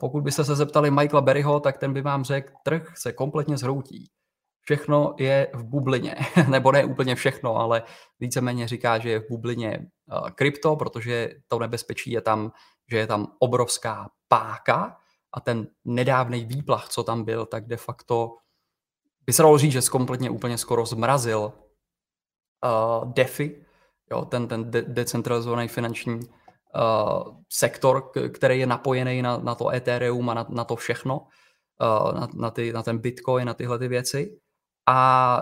pokud byste se zeptali Michaela Berryho, tak ten by vám řekl, trh se kompletně zhroutí. Všechno je v bublině, nebo ne úplně všechno, ale víceméně říká, že je v bublině uh, krypto, protože to nebezpečí je tam, že je tam obrovská páka a ten nedávný výplach, co tam byl, tak de facto by se dalo říct, že kompletně úplně skoro zmrazil uh, DeFi, jo, ten, ten de- decentralizovaný finanční uh, sektor, který je napojený na, na to Ethereum a na, na to všechno, uh, na, na, ty, na ten Bitcoin, na tyhle ty věci. A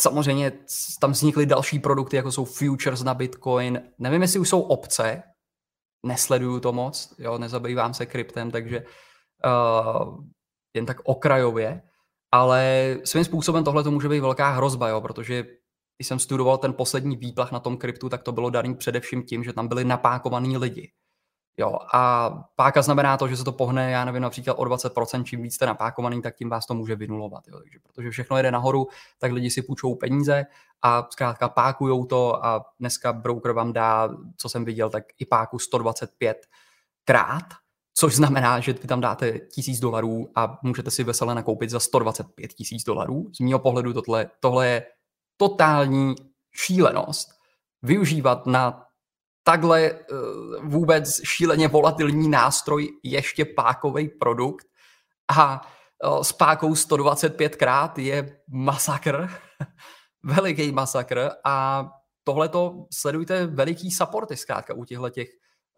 samozřejmě tam vznikly další produkty, jako jsou futures na Bitcoin. Nevím, jestli už jsou obce, nesleduju to moc, jo, nezabývám se kryptem, takže uh, jen tak okrajově, ale svým způsobem tohle to může být velká hrozba, jo, protože když jsem studoval ten poslední výplach na tom kryptu, tak to bylo daný především tím, že tam byli napákovaní lidi. Jo, a páka znamená to, že se to pohne, já nevím, například o 20%, čím víc jste napákovaný, tak tím vás to může vynulovat. Jo. Takže protože všechno jede nahoru, tak lidi si půjčou peníze a zkrátka pákujou to a dneska broker vám dá, co jsem viděl, tak i páku 125 krát, což znamená, že vy tam dáte tisíc dolarů a můžete si veselé nakoupit za 125 tisíc dolarů. Z mého pohledu tohle, tohle je totální šílenost. Využívat na takhle uh, vůbec šíleně volatilní nástroj ještě pákový produkt a uh, s pákou 125 krát je masakr, veliký masakr a tohle to sledujte veliký supporty zkrátka u těchto těch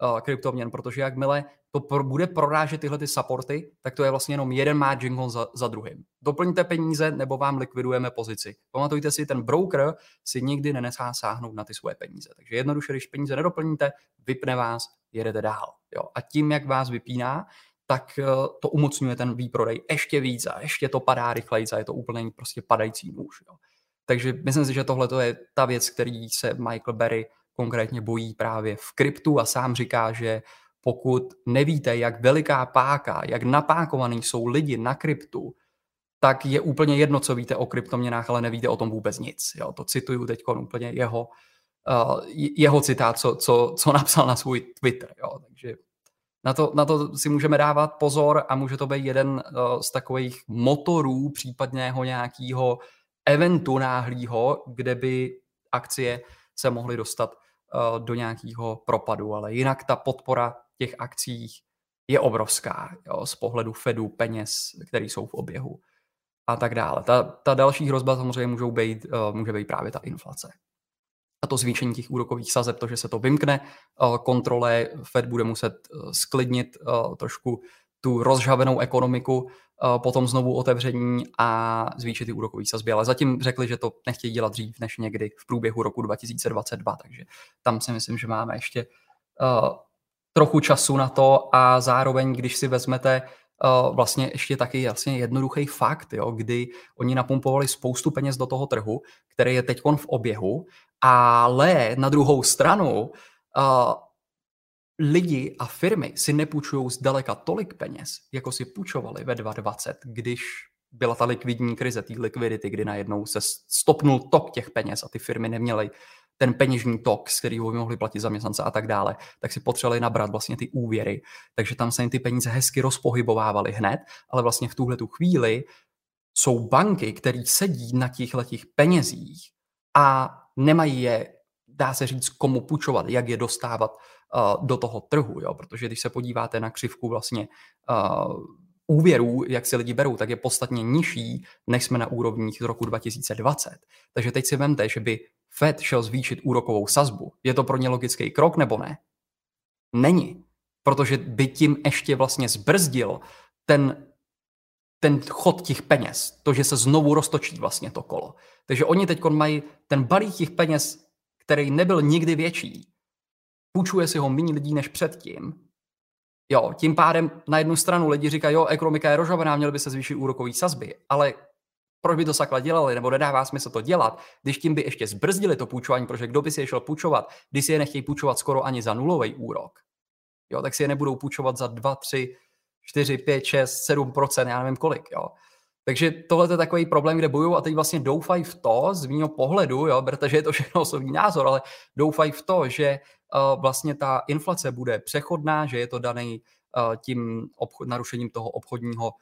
uh, kryptoměn, protože jakmile to pro, bude prorážet tyhle ty supporty, tak to je vlastně jenom jeden margin call za, za druhým. Doplňte peníze nebo vám likvidujeme pozici. Pamatujte si, ten broker si nikdy nenechá sáhnout na ty svoje peníze. Takže jednoduše, když peníze nedoplníte, vypne vás, jedete dál. Jo. A tím, jak vás vypíná, tak uh, to umocňuje ten výprodej ještě víc a ještě to padá rychleji a je to úplně prostě padající nůž. Jo. Takže myslím si, že tohle je ta věc, který se Michael Berry konkrétně bojí právě v kryptu a sám říká, že pokud nevíte, jak veliká páka, jak napákovaný jsou lidi na kryptu, tak je úplně jedno, co víte o kryptoměnách, ale nevíte o tom vůbec nic. Jo, to cituju teď úplně jeho, uh, jeho citát, co, co, co napsal na svůj Twitter. Jo. Takže na to, na to si můžeme dávat pozor a může to být jeden uh, z takových motorů případného nějakého eventu náhlýho, kde by akcie se mohly dostat do nějakého propadu, ale jinak ta podpora těch akcích je obrovská jo, z pohledu Fedu, peněz, které jsou v oběhu a tak dále. Ta, ta další hrozba samozřejmě můžou být, uh, může být právě ta inflace. A to zvýšení těch úrokových sazeb, to, že se to vymkne uh, kontrole, Fed bude muset sklidnit trošku tu rozžhavenou ekonomiku, potom znovu otevření a zvýšit ty úrokové sazby. Ale zatím řekli, že to nechtějí dělat dřív než někdy v průběhu roku 2022, takže tam si myslím, že máme ještě uh, trochu času na to a zároveň, když si vezmete uh, vlastně ještě taky jasně jednoduchý fakt, jo, kdy oni napumpovali spoustu peněz do toho trhu, který je teď v oběhu, ale na druhou stranu lidi a firmy si nepůjčují zdaleka tolik peněz, jako si půjčovali ve 2020, když byla ta likvidní krize, té likvidity, kdy najednou se stopnul tok těch peněz a ty firmy neměly ten peněžní tok, z kterého by mohli platit zaměstnance a tak dále, tak si potřebovali nabrat vlastně ty úvěry. Takže tam se jim ty peníze hezky rozpohybovávaly hned, ale vlastně v tuhle tu chvíli jsou banky, které sedí na těchto těch penězích a nemají je, dá se říct, komu půjčovat, jak je dostávat do toho trhu, jo? protože když se podíváte na křivku vlastně uh, úvěrů, jak si lidi berou, tak je podstatně nižší, než jsme na úrovních z roku 2020. Takže teď si vemte, že by Fed šel zvýšit úrokovou sazbu. Je to pro ně logický krok nebo ne? Není. Protože by tím ještě vlastně zbrzdil ten, ten chod těch peněz. To, že se znovu roztočí vlastně to kolo. Takže oni teď mají ten balík těch peněz, který nebyl nikdy větší. Půjčuje si ho méně lidí než předtím. Jo, tím pádem na jednu stranu lidi říkají, jo, ekonomika je rožovaná, měly by se zvýšit úrokové sazby, ale proč by to sakla dělali, nebo nedává smysl to dělat, když tím by ještě zbrzdili to půjčování, protože kdo by si je šel půjčovat, když si je nechtějí půjčovat skoro ani za nulový úrok, jo, tak si je nebudou půjčovat za 2, 3, 4, 5, 6, 7% já nevím kolik, jo. Takže tohle je takový problém, kde bojují a teď vlastně doufají v to, z mého pohledu, jo, berte, že je to všechno osobní názor, ale doufají v to, že uh, vlastně ta inflace bude přechodná, že je to daný tím obchod, narušením toho obchodního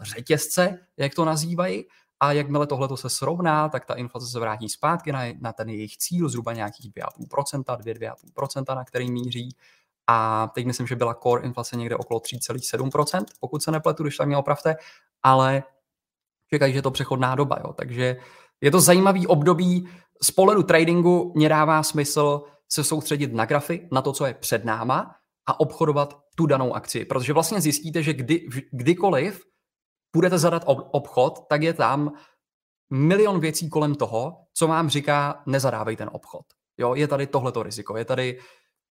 řetězce, jak to nazývají. A jakmile tohle se srovná, tak ta inflace se vrátí zpátky na, na ten jejich cíl, zhruba nějakých 2,5%, 2-2,5%, na který míří. A teď myslím, že byla core inflace někde okolo 3,7%, pokud se nepletu, když tam mě opravte, ale čekají, že je to přechodná doba. Jo. Takže je to zajímavý období. Z pohledu tradingu mě dává smysl se soustředit na grafy, na to, co je před náma a obchodovat tu danou akci. Protože vlastně zjistíte, že kdy, kdykoliv budete zadat obchod, tak je tam milion věcí kolem toho, co vám říká, nezadávej ten obchod. Jo, je tady tohleto riziko, je tady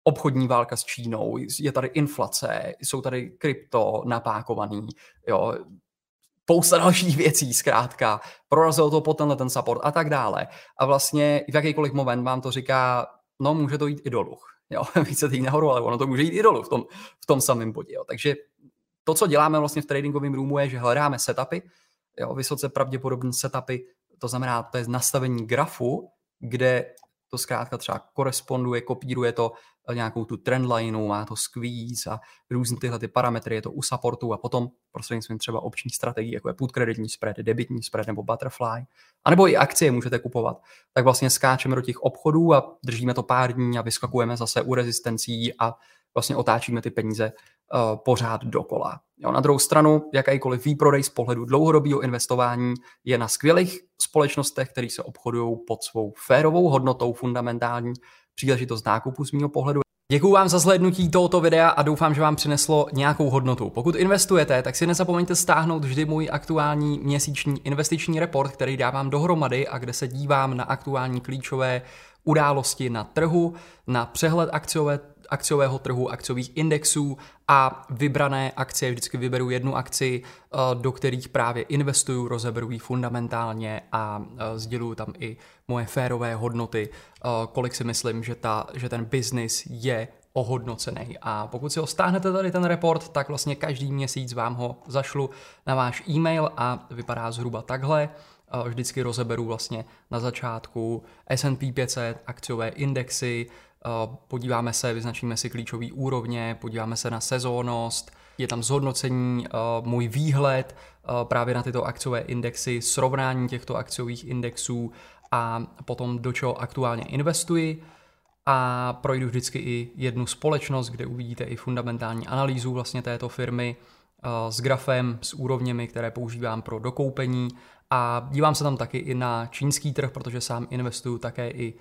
obchodní válka s Čínou, je tady inflace, jsou tady krypto napákovaný, jo, spousta dalších věcí, zkrátka, prorazil to po tenhle ten support a tak dále. A vlastně v jakýkoliv moment vám to říká, no může to jít i dolů. Jo, více jít nahoru, ale ono to může jít i dolů v tom, v tom samém bodě. Jo. Takže to, co děláme vlastně v tradingovém roomu, je, že hledáme setupy, jo, vysoce pravděpodobné setupy, to znamená, to je nastavení grafu, kde to zkrátka třeba koresponduje, kopíruje to nějakou tu trendlineu, má to squeeze a různé tyhle ty parametry, je to u supportu a potom prostřednictvím třeba opční strategie, jako je put kreditní spread, debitní spread nebo butterfly, anebo i akcie můžete kupovat, tak vlastně skáčeme do těch obchodů a držíme to pár dní a vyskakujeme zase u rezistencí a vlastně otáčíme ty peníze uh, pořád dokola. Jo, na druhou stranu, jakýkoliv výprodej z pohledu dlouhodobého investování je na skvělých společnostech, které se obchodují pod svou férovou hodnotou fundamentální příležitost nákupu z mého pohledu. Děkuji vám za zhlédnutí tohoto videa a doufám, že vám přineslo nějakou hodnotu. Pokud investujete, tak si nezapomeňte stáhnout vždy můj aktuální měsíční investiční report, který dávám dohromady a kde se dívám na aktuální klíčové události na trhu, na přehled akciové akciového trhu, akciových indexů a vybrané akcie. Vždycky vyberu jednu akci, eh, do kterých právě investuju, rozeberu ji fundamentálně a eh, sděluju tam i moje férové hodnoty, eh, kolik si myslím, že, ta, že ten biznis je ohodnocený. A pokud si ho stáhnete tady ten report, tak vlastně každý měsíc vám ho zašlu na váš e-mail a vypadá zhruba takhle. Vždycky rozeberu vlastně na začátku S&P 500, akciové indexy, podíváme se, vyznačíme si klíčové úrovně, podíváme se na sezónnost, je tam zhodnocení, můj výhled právě na tyto akciové indexy, srovnání těchto akciových indexů a potom do čeho aktuálně investuji. A projdu vždycky i jednu společnost, kde uvidíte i fundamentální analýzu vlastně této firmy s grafem, s úrovněmi, které používám pro dokoupení. A dívám se tam taky i na čínský trh, protože sám investuju také i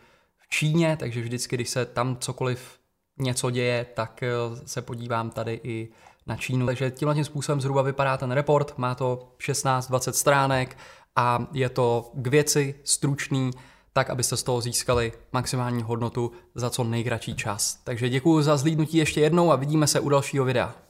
Číně, takže vždycky, když se tam cokoliv něco děje, tak eh, se podívám tady i na Čínu. Takže tímhle tím způsobem zhruba vypadá ten report, má to 16-20 stránek a je to k věci, stručný, tak abyste z toho získali maximální hodnotu za co nejkratší čas. Takže děkuji za zlídnutí ještě jednou a vidíme se u dalšího videa.